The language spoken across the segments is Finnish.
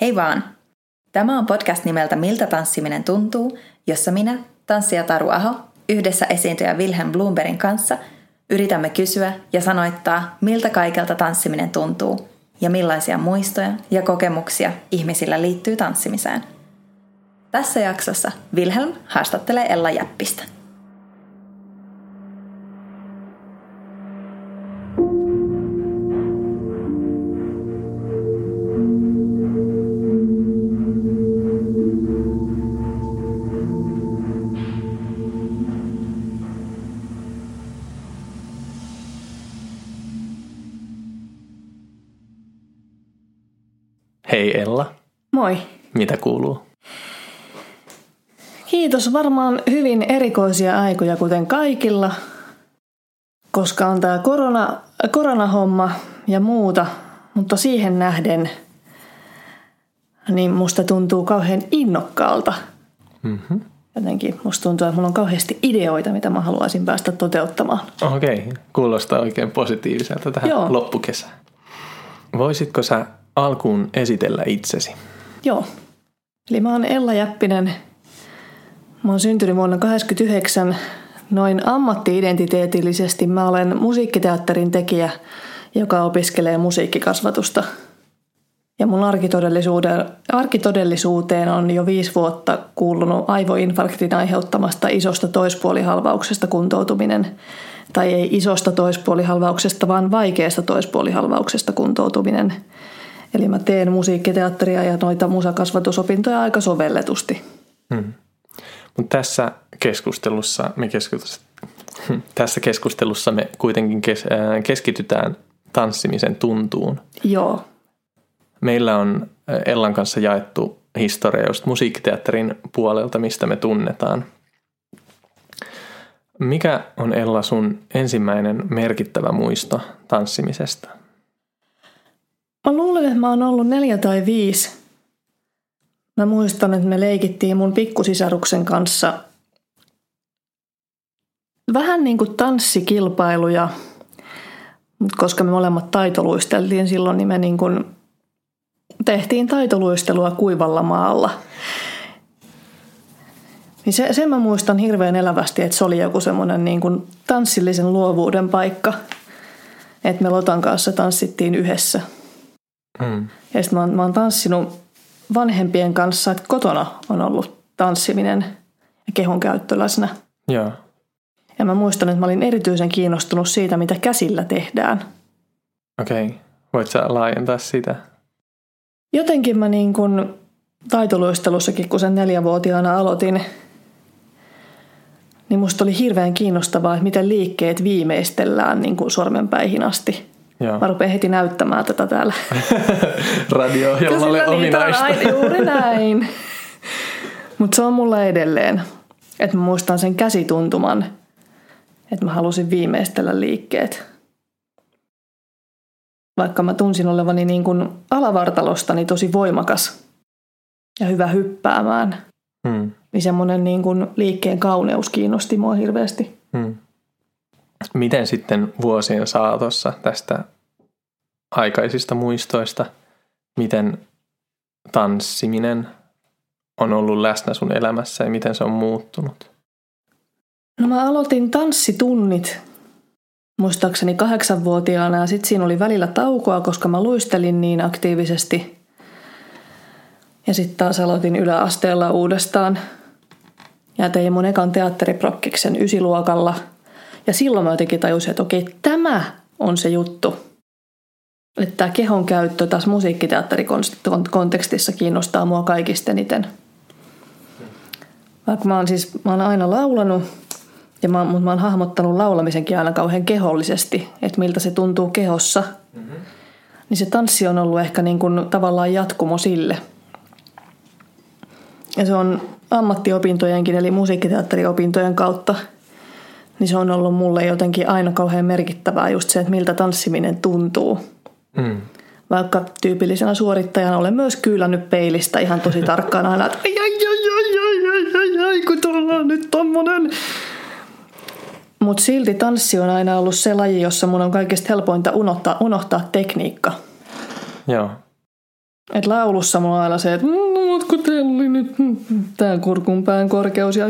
Hei vaan! Tämä on podcast nimeltä Miltä tanssiminen tuntuu, jossa minä, tanssija Taru Aho, yhdessä esiintyjä Wilhelm Bloombergin kanssa yritämme kysyä ja sanoittaa, miltä kaikelta tanssiminen tuntuu ja millaisia muistoja ja kokemuksia ihmisillä liittyy tanssimiseen. Tässä jaksossa Wilhelm haastattelee Ella Jäppistä. Kiitos. Varmaan hyvin erikoisia aikoja, kuten kaikilla, koska on tämä korona, koronahomma ja muuta, mutta siihen nähden niin musta tuntuu kauhean innokkaalta. Mm-hmm. Jotenkin musta tuntuu, että mulla on kauheasti ideoita, mitä mä haluaisin päästä toteuttamaan. Okei, kuulostaa oikein positiiviselta tähän Joo. loppukesään. Voisitko sä alkuun esitellä itsesi? Joo. Eli mä oon Ella Jäppinen. Mä oon syntynyt vuonna 89. Noin ammattiidentiteetillisesti mä olen musiikkiteatterin tekijä, joka opiskelee musiikkikasvatusta. Ja mun arkitodellisuuteen on jo viisi vuotta kuulunut aivoinfarktin aiheuttamasta isosta toispuolihalvauksesta kuntoutuminen. Tai ei isosta toispuolihalvauksesta, vaan vaikeasta toispuolihalvauksesta kuntoutuminen. Eli mä teen musiikkiteatteria ja noita musakasvatusopintoja aika sovelletusti. Hmm. Mutta tässä keskustelussa me keskustelussa, tässä keskustelussa me kuitenkin kes, äh, keskitytään tanssimisen tuntuun. Joo, Meillä on äh, Ellan kanssa jaettu historia just musiikkiteatterin puolelta, mistä me tunnetaan. Mikä on Ella sun ensimmäinen merkittävä muisto tanssimisesta? Mä luulen, että mä oon ollut neljä tai viisi. Mä muistan, että me leikittiin mun pikkusisaruksen kanssa vähän niin kuin tanssikilpailuja, mutta koska me molemmat taitoluisteltiin silloin, niin me niin kuin tehtiin taitoluistelua kuivalla maalla. Niin se, sen mä muistan hirveän elävästi, että se oli joku semmoinen niin kuin tanssillisen luovuuden paikka. Että me Lotan kanssa tanssittiin yhdessä. Mm. Ja sitten mä, oon- mä oon tanssinut vanhempien kanssa, että kotona on ollut tanssiminen ja kehon käyttö läsnä. Joo. Ja mä muistan, että mä olin erityisen kiinnostunut siitä, mitä käsillä tehdään. Okei. Okay. Voit sä laajentaa sitä? Jotenkin mä niin kun taitoluistelussakin, kun sen neljävuotiaana aloitin, niin musta oli hirveän kiinnostavaa, että miten liikkeet viimeistellään niin kuin sormenpäihin asti. Joo. Mä rupean heti näyttämään tätä täällä. Radio-ohjelmalle Kyllä niitä on ominaista. aina- Juuri näin. Mutta se on mulla edelleen. Että mä muistan sen käsituntuman, että mä halusin viimeistellä liikkeet. Vaikka mä tunsin olevani niin kuin alavartalostani tosi voimakas ja hyvä hyppäämään, Hmm. niin semmoinen niin kuin liikkeen kauneus kiinnosti mua hirveästi. Hmm. Miten sitten vuosien saatossa tästä aikaisista muistoista, miten tanssiminen on ollut läsnä sun elämässä ja miten se on muuttunut? No mä aloitin tanssitunnit muistaakseni kahdeksanvuotiaana ja sitten siinä oli välillä taukoa, koska mä luistelin niin aktiivisesti. Ja sitten taas aloitin yläasteella uudestaan ja tein mun ekan teatteriprokkiksen ysiluokalla. Ja silloin mä jotenkin tajusin, että okei, tämä on se juttu. Että tämä kehon käyttö taas musiikkiteatterikontekstissa kiinnostaa mua kaikista eniten. Vaikka mä oon siis mä oon aina laulanut, ja mä, mutta mä oon hahmottanut laulamisenkin aina kauhean kehollisesti, että miltä se tuntuu kehossa. Mm-hmm. Niin se tanssi on ollut ehkä niin kuin tavallaan jatkumo sille. Ja se on ammattiopintojenkin, eli musiikkiteatteriopintojen kautta, niin se on ollut mulle jotenkin aina kauhean merkittävää just se, että miltä tanssiminen tuntuu. Mm. Vaikka tyypillisenä suorittajana olen myös kyylännyt peilistä ihan tosi tarkkaan aina, että ai, ai, ai, ai, ai, ai, ai, ai kun tuolla on nyt tommonen. Mutta silti tanssi on aina ollut se laji, jossa mun on kaikista helpointa unohtaa, unohtaa tekniikka. Joo. Et laulussa mulla on aina se, että mmm, kun teillä oli nyt mm, tämä kurkunpään korkeus ja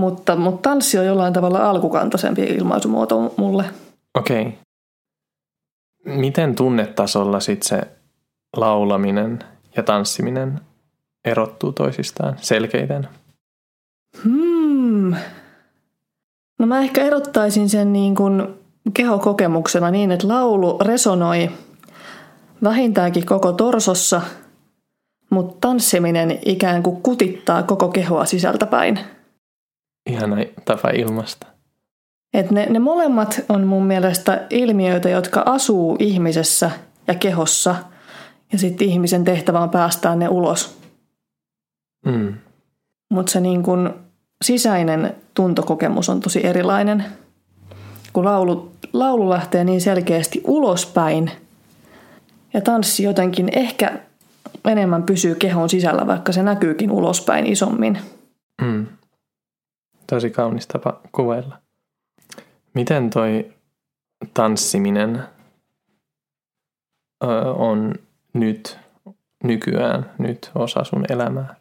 mutta, mutta tanssi on jollain tavalla alkukantaisempi ilmaisumuoto mulle. Okei. Okay. Miten tunnetasolla sitten se laulaminen ja tanssiminen erottuu toisistaan selkeiten? Hmm. No mä ehkä erottaisin sen niin kuin kehokokemuksena niin, että laulu resonoi vähintäänkin koko torsossa, mutta tanssiminen ikään kuin kutittaa koko kehoa sisältäpäin. Ihana tapa ilmasta. Et ne, ne molemmat on mun mielestä ilmiöitä, jotka asuu ihmisessä ja kehossa, ja sitten ihmisen tehtävä on päästää ne ulos. Mm. Mutta se niin kun sisäinen tuntokokemus on tosi erilainen. Kun laulu, laulu lähtee niin selkeästi ulospäin, ja tanssi jotenkin ehkä enemmän pysyy kehon sisällä, vaikka se näkyykin ulospäin isommin. Tosi kaunis tapa kuvailla. Miten toi tanssiminen on nyt, nykyään, nyt osa sun elämää?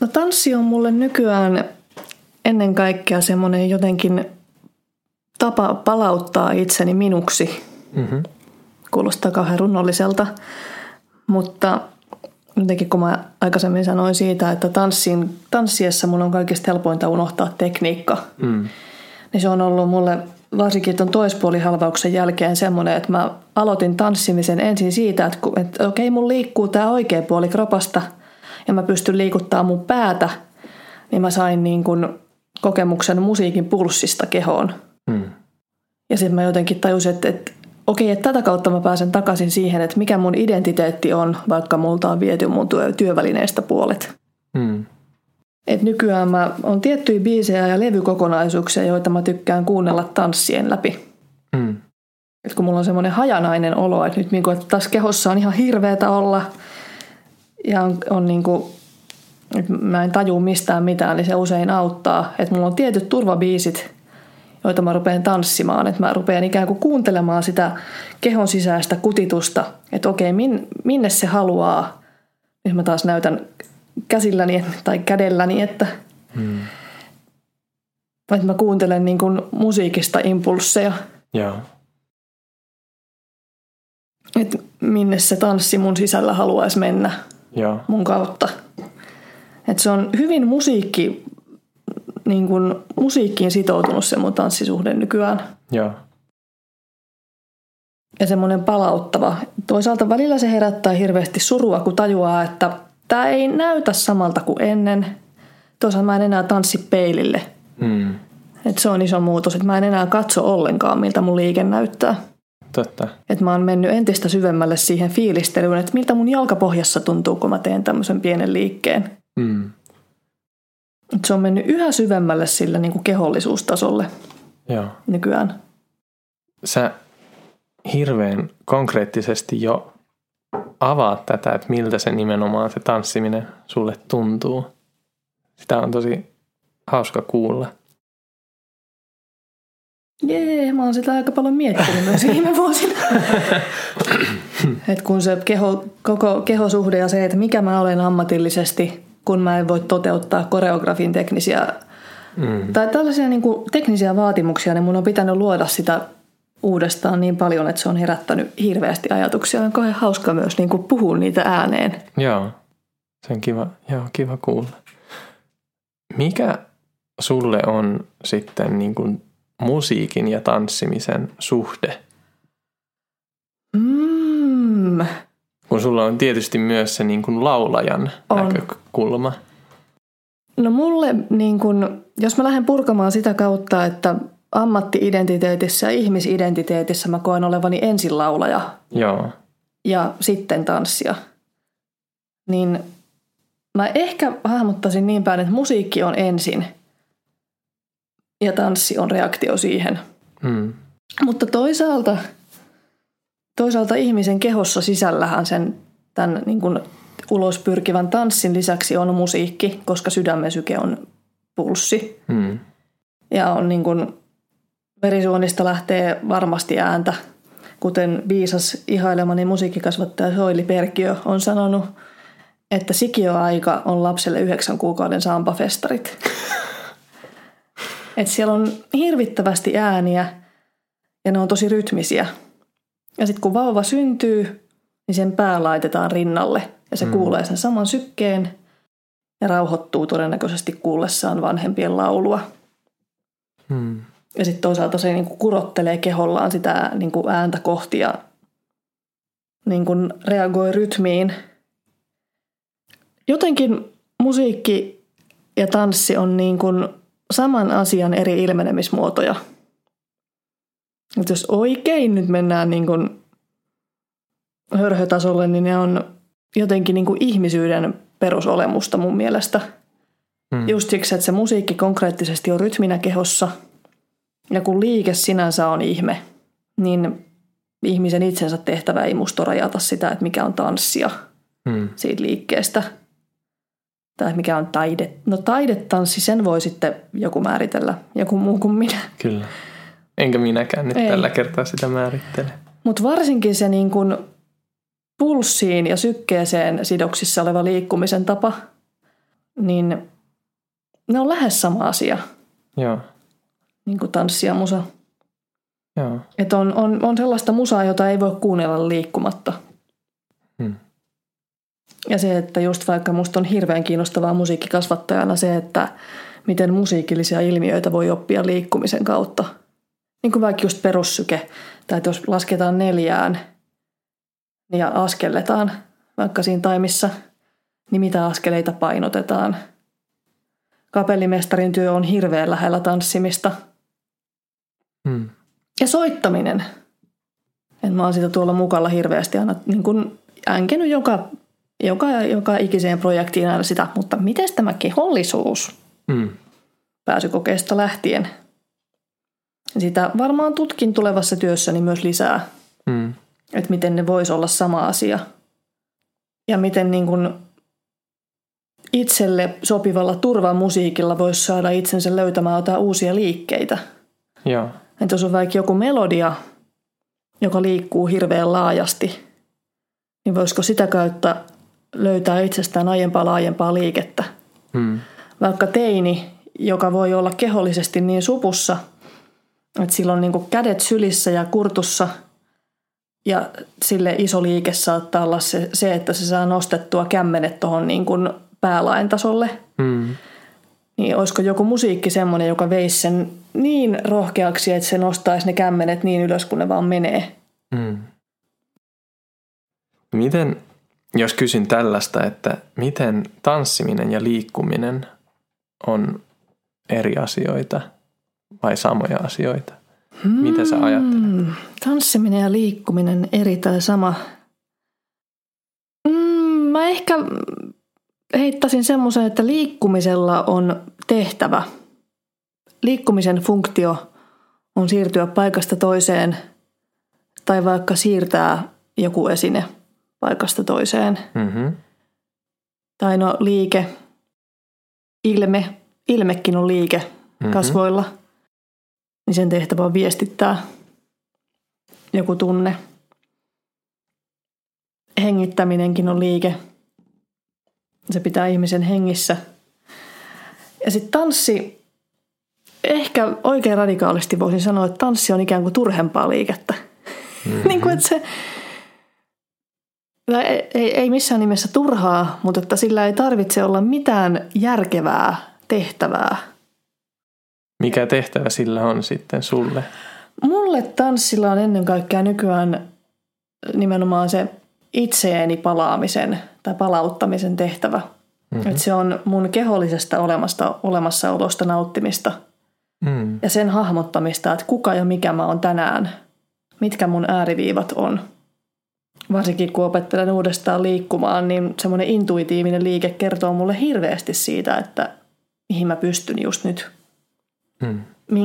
No tanssi on mulle nykyään ennen kaikkea semmoinen jotenkin tapa palauttaa itseni minuksi. Mm-hmm. Kuulostaa kauhean runnolliselta, mutta jotenkin kun mä aikaisemmin sanoin siitä, että tanssin, tanssiessa mun on kaikista helpointa unohtaa tekniikka, Mm. niin se on ollut mulle varsinkin tuon toispuolihalvauksen jälkeen semmoinen, että mä aloitin tanssimisen ensin siitä, että, kun- että okei, mun liikkuu tämä oikea puoli kropasta ja mä pystyn liikuttaa mun päätä, niin mä sain niin kuin kokemuksen musiikin pulssista kehoon. Mm. Ja sitten mä jotenkin tajusin, että, että okei, että tätä kautta mä pääsen takaisin siihen, että mikä mun identiteetti on, vaikka multa on viety mun työ- työvälineistä puolet. Mm. Et nykyään mä on tiettyjä biisejä ja levykokonaisuuksia, joita mä tykkään kuunnella tanssien läpi. Mm. Et kun mulla on semmoinen hajanainen olo, että nyt niinku, että tässä kehossa on ihan hirveetä olla ja on, on niinku, että mä en taju mistään mitään, niin se usein auttaa. Että mulla on tietyt turvabiisit, joita mä rupean tanssimaan. Että mä rupean ikään kuin kuuntelemaan sitä kehon sisäistä kutitusta, että okei, min, minne se haluaa. Nyt mä taas näytän käsilläni tai kädelläni, että, Mm. että mä kuuntelen niin kuin musiikista impulsseja. Joo. Että minne se tanssi mun sisällä haluaisi mennä Joo. mun kautta. Että se on hyvin musiikki, niin kuin musiikkiin sitoutunut se mun tanssisuhde nykyään. Joo. Ja semmoinen palauttava. Toisaalta välillä se herättää hirveästi surua, kun tajuaa, että tämä ei näytä samalta kuin ennen. Toisaalta mä en enää tanssi peilille. Mm. Et se on iso muutos, että mä en enää katso ollenkaan, miltä mun liike näyttää. Totta. Että mä oon mennyt entistä syvemmälle siihen fiilistelyyn, että miltä mun jalkapohjassa tuntuu, kun mä teen tämmöisen pienen liikkeen. Mm. Se on mennyt yhä syvemmälle sillä niin kuin kehollisuustasolle Joo. nykyään. Sä hirveän konkreettisesti jo avaat tätä, että miltä se nimenomaan se tanssiminen sulle tuntuu. Sitä on tosi hauska kuulla. Jee, mä oon sitä aika paljon miettinyt myös viime vuosina. Et kun se keho, koko kehosuhde ja se, että mikä mä olen ammatillisesti, kun mä en voi toteuttaa koreografin teknisiä Mm. tai tällaisia niin kuin teknisiä vaatimuksia, niin mun on pitänyt luoda sitä uudestaan niin paljon, että se on herättänyt hirveästi ajatuksia. On kauhean hauska myös niin kuin puhua niitä ääneen. Joo, se on kiva, joo, kiva kuulla. Mikä sulle on sitten niin kuin musiikin ja tanssimisen suhde? Mm. Kun sulla on tietysti myös se niin kuin laulajan On. näkökulma. No mulle, niin kun, jos mä lähden purkamaan sitä kautta, että ammatti-identiteetissä ja ihmisidentiteetissä mä koen olevani ensin laulaja Joo, ja sitten tanssia, niin mä ehkä hahmottaisin niin päin, että musiikki on ensin ja tanssi on reaktio siihen. mm. Mutta toisaalta, toisaalta ihmisen kehossa sisällähän sen tämän niin kuin ulos pyrkivän tanssin lisäksi on musiikki, koska sydämen syke on pulssi. Mm. Ja on niin kuin, verisuonista lähtee varmasti ääntä. kuten viisas ihailemani musiikkikasvattaja Soili Perkiö on sanonut, että sikioaika on lapselle yhdeksän kuukauden sampafestarit. että siellä on hirvittävästi ääniä ja ne on tosi rytmisiä. Ja sitten kun vauva syntyy, niin sen pää laitetaan rinnalle ja se mm. kuulee sen saman sykkeen ja rauhoittuu todennäköisesti kuullessaan vanhempien laulua. Mm. Ja sitten toisaalta se niinku kurottelee kehollaan sitä niinku ääntä kohti ja niinku reagoi rytmiin. Jotenkin musiikki ja tanssi on niinku saman asian eri ilmenemismuotoja. Et jos oikein nyt mennään niinku hörhötasolle, niin ne on jotenkin niinku ihmisyyden perusolemusta mun mielestä. Hmm. Just siksi, että se musiikki konkreettisesti on rytminä kehossa – ja kun liike sinänsä on ihme, niin ihmisen itsensä tehtävä ei musta rajata sitä, että mikä on tanssia hmm. siitä liikkeestä. Tai mikä on taide. No taidetanssi, sen voi sitten joku määritellä, joku muu kuin minä. Kyllä. Enkä minäkään nyt ei. tällä kertaa sitä määrittele. Mutta varsinkin se niin kun pulssiin ja sykkeeseen sidoksissa oleva liikkumisen tapa, niin ne on lähes sama asia. Joo niin kuin tanssi ja musa. Joo. Et on, on, on sellaista musaa, jota ei voi kuunnella liikkumatta. Hmm. Ja se, että just vaikka musta on hirveän kiinnostavaa musiikkikasvattajana se, että miten musiikillisia ilmiöitä voi oppia liikkumisen kautta. Niin kuin vaikka just perussyke, tai jos lasketaan neljään ja askelletaan vaikka siinä taimissa, niin mitä askeleita painotetaan. Kapellimestarin työ on hirveän lähellä tanssimista – Hmm. Ja soittaminen. En mä oon sitä tuolla mukalla hirveästi aina niin kuin änkenyt joka, joka, joka ikiseen projektiin aina sitä, mutta miten tämä kehollisuus hmm. pääsykokeesta lähtien? Sitä varmaan tutkin tulevassa työssäni myös lisää, hmm. että miten ne voisi olla sama asia. Ja miten niin kuin itselle sopivalla turvamusiikilla voisi saada itsensä löytämään jotain uusia liikkeitä. Joo. Että jos on vaikka joku melodia, joka liikkuu hirveän laajasti, niin voisiko sitä kautta löytää itsestään aiempaa laajempaa liikettä. Hmm. Vaikka teini, joka voi olla kehollisesti niin supussa, että sillä on niin kädet sylissä ja kurtussa ja sille iso liike saattaa olla se, se että se saa nostettua kämmenet tuohon niin päälain tasolle. Hmm niin olisiko joku musiikki semmoinen, joka veisi sen niin rohkeaksi, että se nostaisi ne kämmenet niin ylös, kun ne vaan menee. Mm. Miten, jos kysyn tällaista, että miten tanssiminen ja liikkuminen on eri asioita vai samoja asioita? Hmm, Mitä sä ajattelet? Tanssiminen ja liikkuminen eri tai sama. Mm, mä ehkä heittäisin semmoisen, että liikkumisella on tehtävä. Liikkumisen funktio on siirtyä paikasta toiseen tai vaikka siirtää joku esine paikasta toiseen. Mm-hmm. Tai no liike, ilme, ilmekin on liike mm-hmm. kasvoilla, niin sen tehtävä on viestittää joku tunne. Hengittäminenkin on liike – se pitää ihmisen hengissä. Ja sitten tanssi, ehkä oikein radikaalisti voisin sanoa, että tanssi on ikään kuin turhempaa liikettä. Mm-hmm. niin kuin, että se, ei, ei missään nimessä turhaa, mutta että sillä ei tarvitse olla mitään järkevää tehtävää. Mikä tehtävä sillä on sitten sulle? Mulle tanssilla on ennen kaikkea nykyään nimenomaan se itseeni palaamisen tai palauttamisen tehtävä. Mm-hmm. Että se on mun kehollisesta olemasta, olemassaolosta nauttimista mm. ja sen hahmottamista, että kuka ja mikä mä oon tänään, mitkä mun ääriviivat on. Varsinkin kun opettelen uudestaan liikkumaan, niin semmoinen intuitiivinen liike kertoo mulle hirveästi siitä, että mihin mä pystyn just nyt. Mm.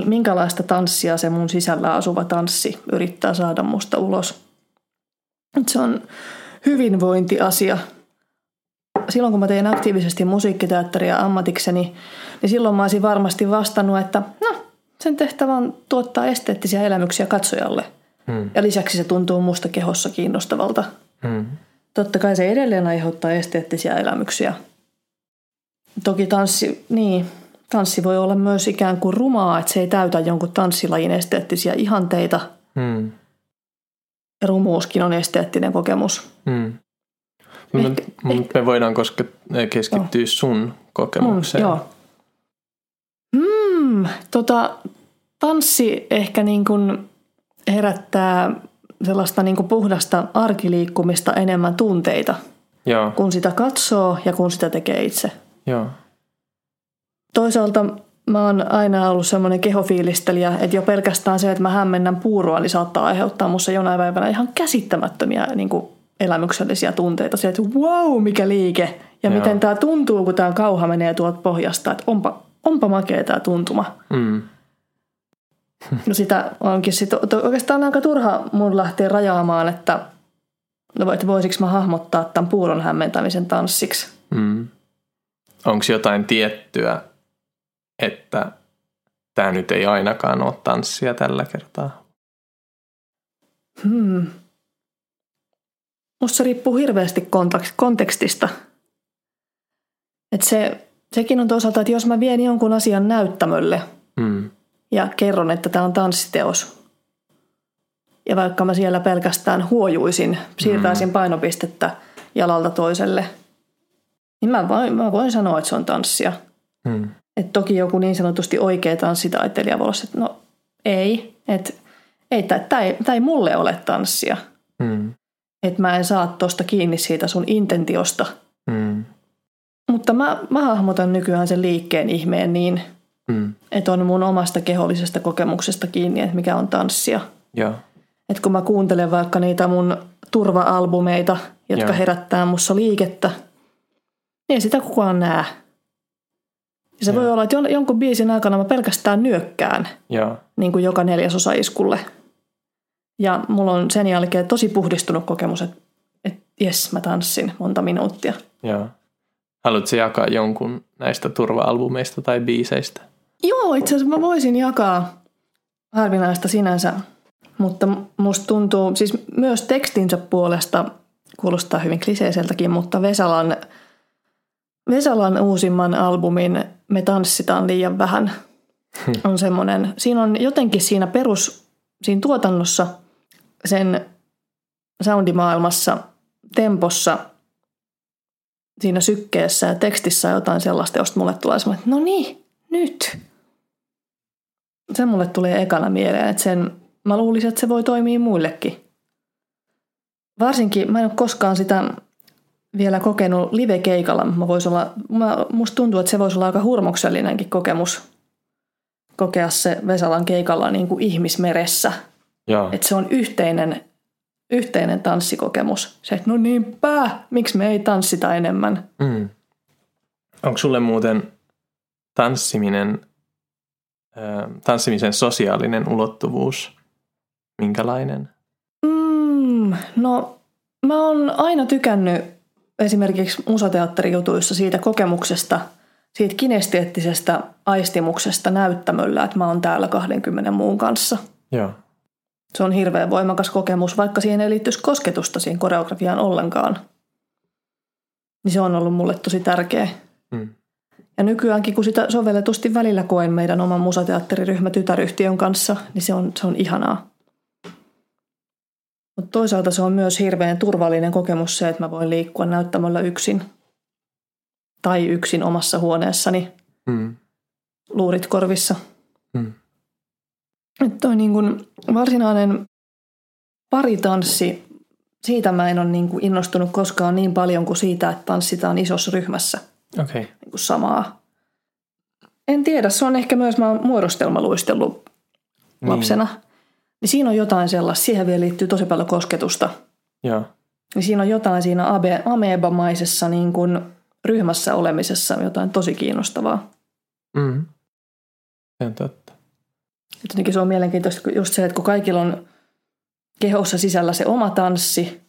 Minkälaista tanssia se mun sisällä asuva tanssi yrittää saada musta ulos. Se on hyvinvointiasia. Silloin kun mä tein aktiivisesti musiikkiteatteria ammatikseni, niin silloin mä olisin varmasti vastannut, että no, sen tehtävä on tuottaa esteettisiä elämyksiä katsojalle. Mm. Ja lisäksi se tuntuu musta kehossa kiinnostavalta. Mm. Totta kai se edelleen aiheuttaa esteettisiä elämyksiä. Toki tanssi, niin, tanssi voi olla myös ikään kuin rumaa, että se ei täytä jonkun tanssilajin esteettisiä ihanteita. Mm. Ja rumuuskin on esteettinen kokemus. Mm. Mut, Ehkä- mut me voidaan koske, keskittyä sun Mun, kokemukseen. joo. Mm, tota, tanssi ehkä niin kuin herättää sellaista niin kuin puhdasta arkiliikkumista enemmän tunteita, Joo, kun sitä katsoo ja kun sitä tekee itse. joo. Toisaalta mä oon aina ollut semmoinen kehofiilistelijä, että jo pelkästään se, että mä hämmennän puuroa, niin saattaa aiheuttaa musta jonain päivänä ihan käsittämättömiä niin kuin elämyksellisiä tunteita. Se, että wow, mikä liike ja Joo. miten tämä tuntuu, kun tämä kauha menee tuolta pohjasta. Että onpa, onpa makea tämä tuntuma. Mm. No sitä onkin sit, oikeastaan aika turha mun lähteä rajaamaan, että, no, että voisiko mä hahmottaa tämän puuron hämmentämisen tanssiksi. Mm. Onko jotain tiettyä, että tämä nyt ei ainakaan ole tanssia tällä kertaa? Hmm. Musta se riippuu hirveästi kontekstista. Et se, sekin on toisaalta, että jos mä vien jonkun asian näyttämölle Mm. ja kerron, että tämä on tanssiteos, ja vaikka mä siellä pelkästään huojuisin, siirtäisin painopistettä jalalta toiselle, niin mä voin, mä voin sanoa, että se on tanssia. Mm. Et toki joku niin sanotusti oikea tanssitaiteilija voi olla, että no ei, että ei, tämä ei, ei mulle ole tanssia. Mm. Että mä en saa tuosta kiinni siitä sun intentiosta. Mm. Mutta mä, mä hahmotan nykyään sen liikkeen ihmeen niin, Mm. että on mun omasta kehollisesta kokemuksesta kiinni, että mikä on tanssia. Että kun mä kuuntelen vaikka niitä mun turva-albumeita, jotka Joo. herättää mussa liikettä, niin ei sitä kukaan näe. Ja se Joo. voi olla, että jon- jonkun biisin aikana mä pelkästään nyökkään, Joo. niin kuin joka neljäsosa iskulle. Ja mulla on sen jälkeen tosi puhdistunut kokemus, että, että jes, mä tanssin monta minuuttia. Joo. Haluatko jakaa jonkun näistä turva-albumeista tai biiseistä? Joo, itse asiassa mä voisin jakaa harvinaista sinänsä, mutta musta tuntuu, siis myös tekstinsä puolesta, kuulostaa hyvin kliseiseltäkin, mutta Vesalan, Vesalan uusimman albumin Me tanssitaan liian vähän on semmoinen, siinä on jotenkin siinä perus, siinä tuotannossa, sen soundimaailmassa, tempossa, siinä sykkeessä ja tekstissä jotain sellaista, josta mulle tulee semmoinen, että no niin, nyt. Se mulle tulee ekana mieleen, että sen, mä luulisin, että se voi toimia muillekin. Varsinkin, mä en ole koskaan sitä vielä kokenut live-keikalla. Mä vois olla, mä, musta tuntuu, että se voisi olla aika hurmoksellinenkin kokemus kokea se Vesalan keikalla niin kuin ihmismeressä. Joo. Että se on yhteinen, yhteinen tanssikokemus. Se, että no niinpä, miksi me ei tanssita enemmän. Mm. Onko sulle muuten tanssiminen, ö, tanssimisen sosiaalinen ulottuvuus minkälainen? Mm, no, mä oon aina tykännyt esimerkiksi musateatterijutuissa siitä kokemuksesta, siitä kinesteettisestä aistimuksesta näyttämöllä, että mä oon täällä 20 muun kanssa. Joo. Se on hirveän voimakas kokemus, vaikka siihen ei liittyisi kosketusta siihen koreografiaan ollenkaan. Niin se on ollut mulle tosi tärkeä. Mm. Ja nykyäänkin, kun sitä sovelletusti välillä koen meidän oman musateatteriryhmä tytäryhtiön kanssa, niin se on, se on ihanaa. Mutta toisaalta se on myös hirveän turvallinen kokemus se, että mä voin liikkua näyttämällä yksin. Tai yksin omassa huoneessani, Mm. luurit korvissa. Mm. Että toi niin kun varsinainen paritanssi, siitä mä en ole niin kuin innostunut koskaan niin paljon kuin siitä, että tanssitaan isossa ryhmässä. Okay. niin kuin samaa. En tiedä, se on ehkä myös, mä oon muodostelmaluistellut Niin. lapsena. Niin siinä on jotain sellaista, siihen vielä liittyy tosi paljon kosketusta. Joo. Niin siinä on jotain siinä abe- amebamaisessa niin kuin ryhmässä olemisessa, jotain tosi kiinnostavaa. Mm. Se on totta. Et jotenkin se on mielenkiintoista just se, että kun kaikilla on kehossa sisällä se oma tanssi,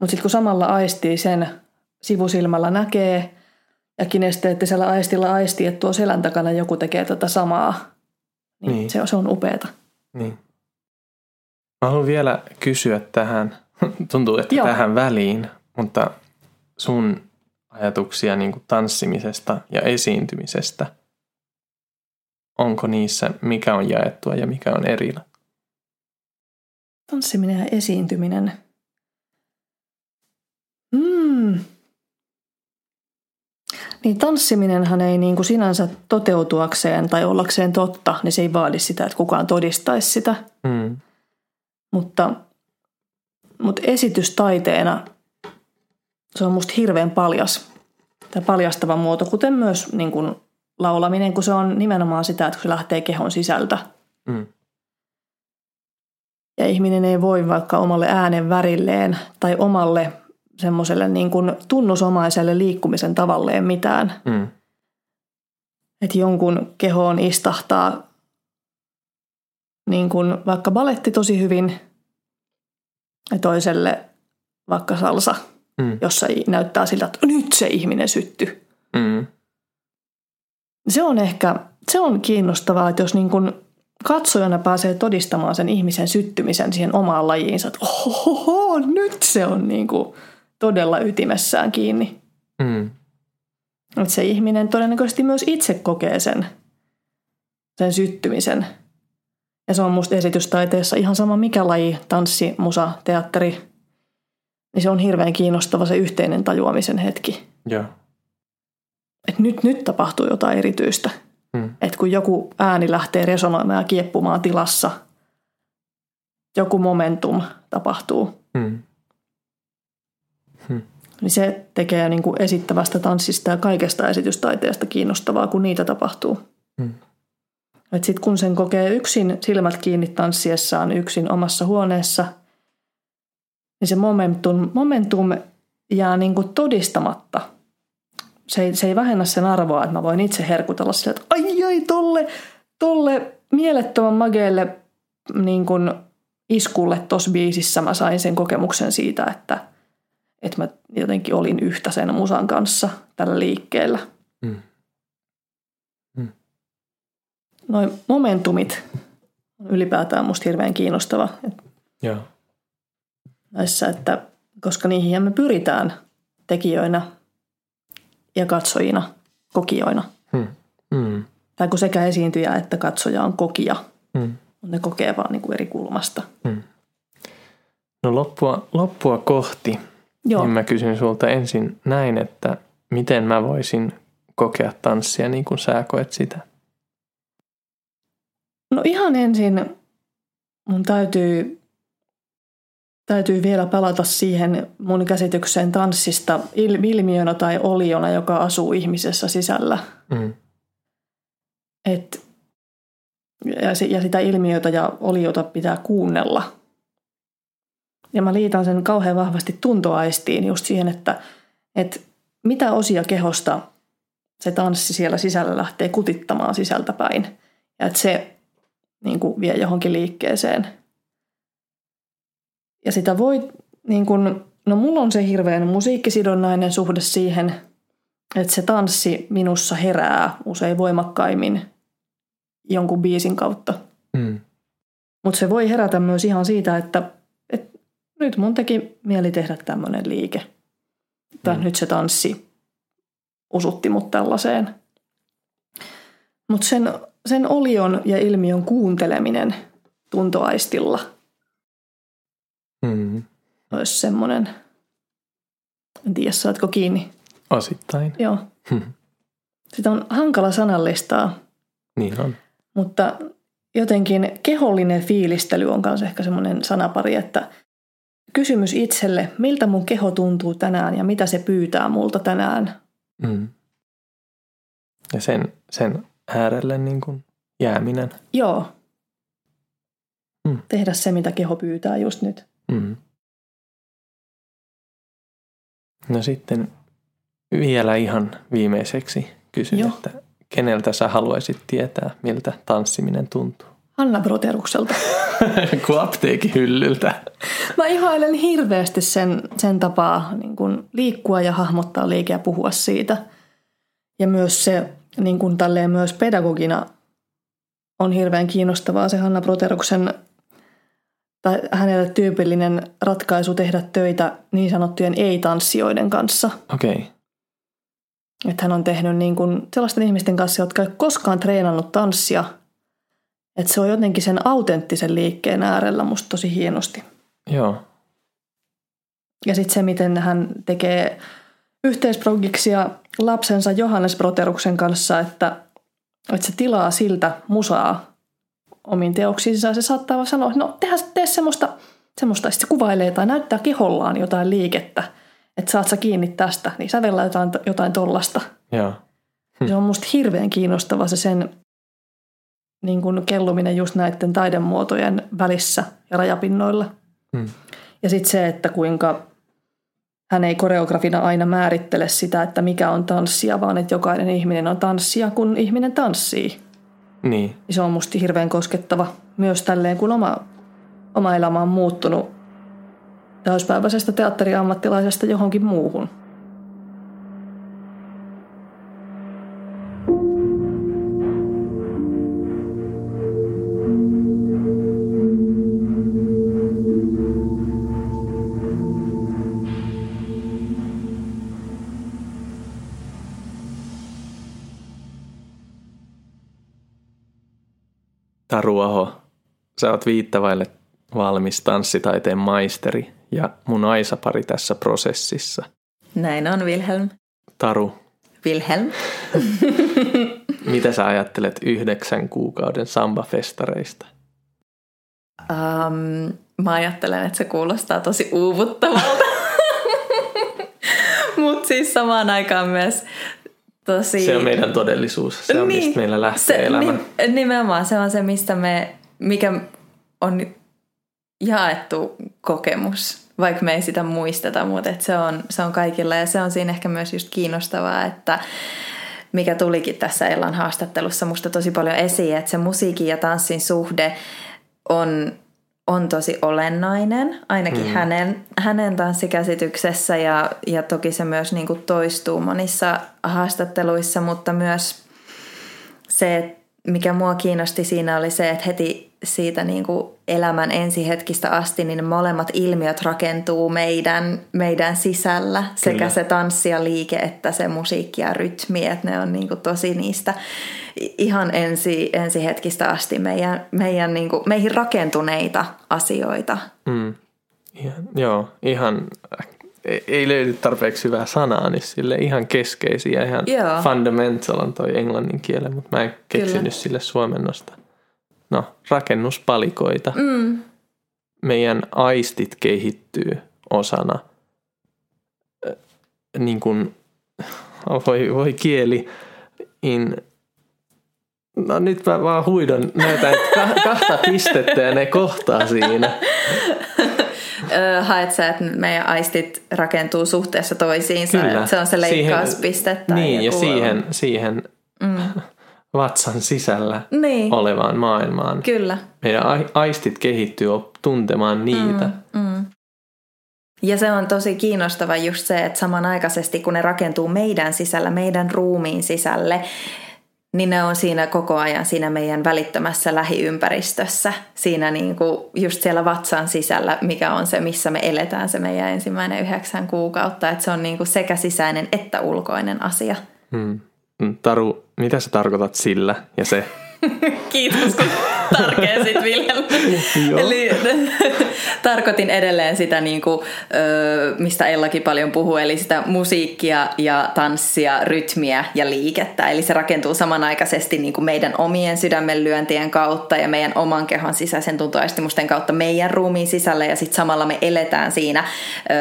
mutta sitten kun samalla aistii sen sivusilmällä näkee ja kinesteettisellä aistilla aistii, että tuo selän takana joku tekee tätä samaa, niin, Niin. Se, on, se on upeeta. Niin. Mä haluan vielä kysyä tähän, tuntuu, että Joo. tähän väliin, mutta sun ajatuksia niin kuin tanssimisesta ja esiintymisestä, onko niissä, mikä on jaettua ja mikä on erillä? Tanssiminen ja esiintyminen. Mm. Niin tanssiminenhan ei niin kuin sinänsä toteutuakseen tai ollakseen totta, niin se ei vaadi sitä, että kukaan todistaisi sitä. Mm. Mutta, mutta esitystaiteena se on musta hirveän paljas tai paljastava muoto, kuten myös niin kuin laulaminen, kun se on nimenomaan sitä, että kun se lähtee kehon sisältä. Mm. Ja ihminen ei voi vaikka omalle äänen värilleen tai omalle semmoiselle niin kuin tunnusomaiselle liikkumisen tavalleen mitään. Mm. Että jonkun kehoon istahtaa niin kuin vaikka baletti tosi hyvin ja toiselle vaikka salsa, Mm. jossa näyttää siltä, että nyt se ihminen sytty. Mm. Se on ehkä se on kiinnostavaa, että jos niin kuin katsojana pääsee todistamaan sen ihmisen syttymisen siihen omaan lajiinsa, että ohoho, nyt se on niin kuin todella ytimessään kiinni. Mm. Että se ihminen todennäköisesti myös itse kokee sen, sen syttymisen. Ja se on musta esitystaiteessa ihan sama mikä laji, tanssi, musa, teatteri. Niin se on hirveän kiinnostava se yhteinen tajuamisen hetki. Joo. Että nyt, nyt tapahtuu jotain erityistä. Mm. Että kun joku ääni lähtee resonoimaan ja kieppumaan tilassa, joku momentum tapahtuu, Mm. niin se tekee niin kuin esittävästä tanssista ja kaikesta esitystaiteesta kiinnostavaa, kun niitä tapahtuu. Mm. Et sit kun sen kokee yksin silmät kiinni tanssiessaan yksin omassa huoneessa, niin se momentum, momentum jää niin kuin todistamatta. Se ei, se ei vähennä sen arvoa, että mä voin itse herkutella sillä, että ai ai tolle, tolle mielettömän mageelle niin kuin iskulle tuossa biisissä mä sain sen kokemuksen siitä, että, että mä jotenkin olin yhtä sen musan kanssa tällä liikkeellä. Mm. Noin momentumit on ylipäätään musta hirveän kiinnostava Joo. näissä, että koska niihin me pyritään tekijöinä ja katsojina, kokijoina. Mm. Mm. Tai kun sekä esiintyjä että katsoja on kokija, Mm. ne kokee vaan niin kuin eri kulmasta. No loppua, loppua kohti, Joo, niin mä kysyn sulta ensin näin, että miten mä voisin kokea tanssia niin kuin sä koet sitä? No ihan ensin mun täytyy, täytyy vielä palata siihen mun käsitykseen tanssista il- ilmiönä tai oliona, joka asuu ihmisessä sisällä. Mm. Et, ja, ja sitä ilmiötä ja oliota pitää kuunnella. Ja mä liitän sen kauhean vahvasti tuntoaistiin just siihen, että, että mitä osia kehosta se tanssi siellä sisällä lähtee kutittamaan sisältäpäin. Ja että se niin kuin vie johonkin liikkeeseen. Ja sitä voi, niin kuin, no mulla on se hirveän musiikkisidonnainen suhde siihen, että se tanssi minussa herää usein voimakkaimmin jonkun biisin kautta. Mm. Mutta se voi herätä myös ihan siitä, että, että nyt mun teki mieli tehdä tämmöinen liike. Tai Mm. nyt se tanssi usutti mut tällaiseen. Mutta sen, sen olion ja ilmiön kuunteleminen tuntoaistilla Mm. olisi semmoinen, en tiedä saatko kiinni. Osittain. Joo. Hmm. Sitä on hankala sanallistaa, Niin on. mutta jotenkin kehollinen fiilistely on myös ehkä semmoinen sanapari, että kysymys itselle, miltä mun keho tuntuu tänään ja mitä se pyytää multa tänään. Mm. Ja sen, sen äärelle niin kuin jääminen. Joo. Mm. Tehdä se, mitä keho pyytää just nyt. Mm. No sitten vielä ihan viimeiseksi kysyn, Joo. että keneltä sä haluaisit tietää, miltä tanssiminen tuntuu? Hanna Broterukselta. Kuin apteekin hyllyltä. Mä ihailen hirveästi sen, sen tapaa niin kun liikkua ja hahmottaa liike ja puhua siitä. Ja myös se niin kun tälleen myös pedagogina on hirveän kiinnostavaa se Hanna Broteruksen tai hänelle tyypillinen ratkaisu tehdä töitä niin sanottujen ei-tanssijoiden kanssa. Okei. Okay. Että hän on tehnyt niin kuin sellaisten ihmisten kanssa, jotka ei koskaan treenannut tanssia. Että se on jotenkin sen autenttisen liikkeen äärellä musta tosi hienosti. Joo. Ja sitten se, miten hän tekee yhteisprogiksia lapsensa Johannes Broteruksen kanssa, että, että se tilaa siltä musaa omiin teoksiinsa. Se saattaa sanoa, että no tehdä, tee semmoista, semmoista. Sitten se kuvailee tai näyttää kehollaan jotain liikettä, että saat sä kiinni tästä, niin sävellä jotain, jotain tollasta. Joo. Hm. Se on musta hirveän kiinnostava se sen niin kuin kelluminen just näiden taidemuotojen välissä ja rajapinnoilla. Hmm. Ja sitten se, että kuinka hän ei koreografina aina määrittele sitä, että mikä on tanssia, vaan että jokainen ihminen on tanssia, kun ihminen tanssii. Niin. Se on musti hirveän koskettava myös tälleen, kun oma, oma elämä on muuttunut täyspäiväisestä teatteriammattilaisesta johonkin muuhun. Sä oot viittavaille valmis tanssitaiteen maisteri ja mun aisapari tässä prosessissa. Näin on, Wilhelm. Taru. Wilhelm. Mitä sä ajattelet yhdeksän kuukauden sambafestareista? Um, mä ajattelen, että se kuulostaa tosi uuvuttavalta. Mutta siis samaan aikaan myös tosi... Se on meidän todellisuus. Se on niin, mistä meillä lähtee se, elämä. Nimenomaan se on se, mistä me, mikä on jaettu kokemus, vaikka me ei sitä muisteta, mutta että se, on, se on kaikilla ja se on siinä ehkä myös just kiinnostavaa, että mikä tulikin tässä Ellan haastattelussa musta tosi paljon esiin, että se musiikin ja tanssin suhde on on tosi olennainen, ainakin mm. hänen, hänen tanssikäsityksessä ja, ja toki se myös niin kuin toistuu monissa haastatteluissa, mutta myös se, mikä mua kiinnosti siinä oli se, että heti siitä niin kuin elämän ensihetkistä asti, niin molemmat ilmiöt rakentuu meidän, meidän sisällä. Kyllä. Sekä se tanssi ja liike että se musiikki ja rytmi, että ne on niin kuin tosi niistä ihan ensi, ensihetkistä asti meidän, meidän niin kuin, meihin rakentuneita asioita. Mm. Ja, joo, ihan ei löydy tarpeeksi hyvää sanaa, niin sille ihan keskeisiä, ihan Joo. fundamental on toi englannin kiele, mutta mä en keksinyt Kyllä. sille suomennosta no, rakennuspalikoita. Mm. Meidän aistit kehittyy osana. Niin kuin, voi, voi kieli, in, No nyt mä vaan huidon, näytän kahta pistettä ja ne kohtaa siinä. Haet sä, että meidän aistit rakentuu suhteessa toisiinsa, Kyllä. se on se leikkauspiste. Tai niin, ja siihen, siihen mm vatsan sisällä niin. olevaan maailmaan. Kyllä. Meidän aistit kehittyy tuntemaan niitä. Mm, mm. Ja se on tosi kiinnostava just se, että samanaikaisesti kun ne rakentuu meidän sisällä, meidän ruumiin sisälle, niin ne on siinä koko ajan siinä meidän välittömässä lähiympäristössä. Siinä niin kuin just siellä vatsan sisällä, mikä on se, missä me eletään se meidän ensimmäinen yhdeksän kuukautta. Että se on niin kuin sekä sisäinen että ulkoinen asia. Hmm. Taru, mitä sä tarkoitat sillä ja se? Kiitos, kun tarkensit Vilhelm. Eli tarkoitin edelleen sitä, niin kuin, mistä Ellakin paljon puhuu, eli sitä musiikkia ja tanssia, rytmiä ja liikettä. Eli se rakentuu samanaikaisesti niin kuin meidän omien sydämenlyöntien kautta ja meidän oman kehon sisäisen tuntoaistimusten kautta meidän ruumiin sisällä ja sitten samalla me eletään siinä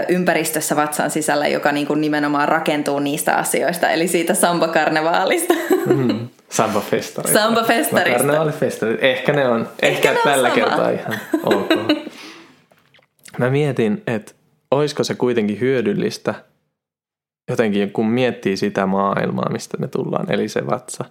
ympäristössä vatsan sisällä, joka niin kuin nimenomaan rakentuu niistä asioista, eli siitä samba-karnevaalista. Mm. Samba-festarit. Samba-festarista. Karnevaalifestarit. Ehkä ne on. Ehkä, ehkä ne tällä on kertaa ihan ok. Mä mietin, että olisiko se kuitenkin hyödyllistä jotenkin, kun miettii sitä maailmaa, mistä me tullaan, eli se vatsa.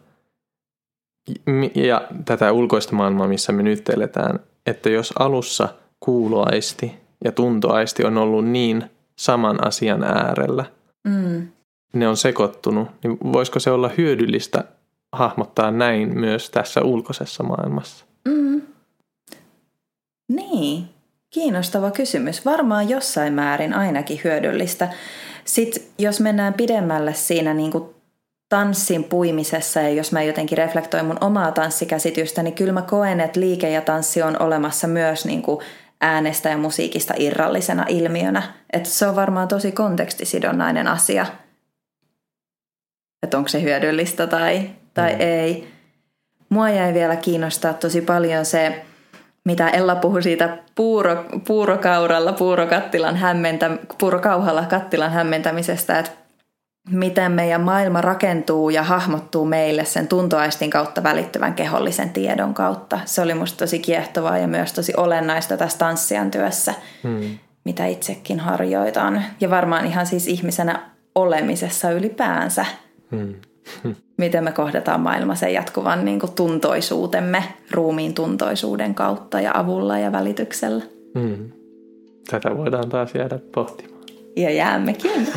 Ja tätä ulkoista maailmaa, missä me nyt eletään, että jos alussa kuuloaisti ja tuntoaisti on ollut niin saman asian äärellä, mm. ne on sekoittunut, niin voisiko se olla hyödyllistä hahmottaa näin myös tässä ulkoisessa maailmassa. Mm. Niin. Kiinnostava kysymys. Varmaan jossain määrin ainakin hyödyllistä. Sitten jos mennään pidemmälle siinä niin kuin tanssin puimisessa ja jos mä jotenkin reflektoin mun omaa tanssikäsitystä, niin kyllä mä koen, että liike ja tanssi on olemassa myös niin kuin äänestä ja musiikista irrallisena ilmiönä. Että se on varmaan tosi kontekstisidonnainen asia. Että onko se hyödyllistä tai, tai mm. ei. Mua jäi vielä kiinnostaa tosi paljon se, mitä Ella puhui siitä puuro, puurokauralla, puurokattilan hämmentä, puurokauhalla kattilan hämmentämisestä, että miten meidän maailma rakentuu ja hahmottuu meille sen tuntoaistin kautta välittyvän kehollisen tiedon kautta. Se oli musta tosi kiehtovaa ja myös tosi olennaista tässä tanssijan työssä, hmm. mitä itsekin harjoitan. Ja varmaan ihan siis ihmisenä olemisessa ylipäänsä. Hmm. Miten me kohdataan maailma sen jatkuvan niin kuin tuntoisuutemme, ruumiin tuntoisuuden kautta ja avulla ja välityksellä. Hmm. Tätä voidaan taas jäädä pohtimaan. Ja jäämmekin.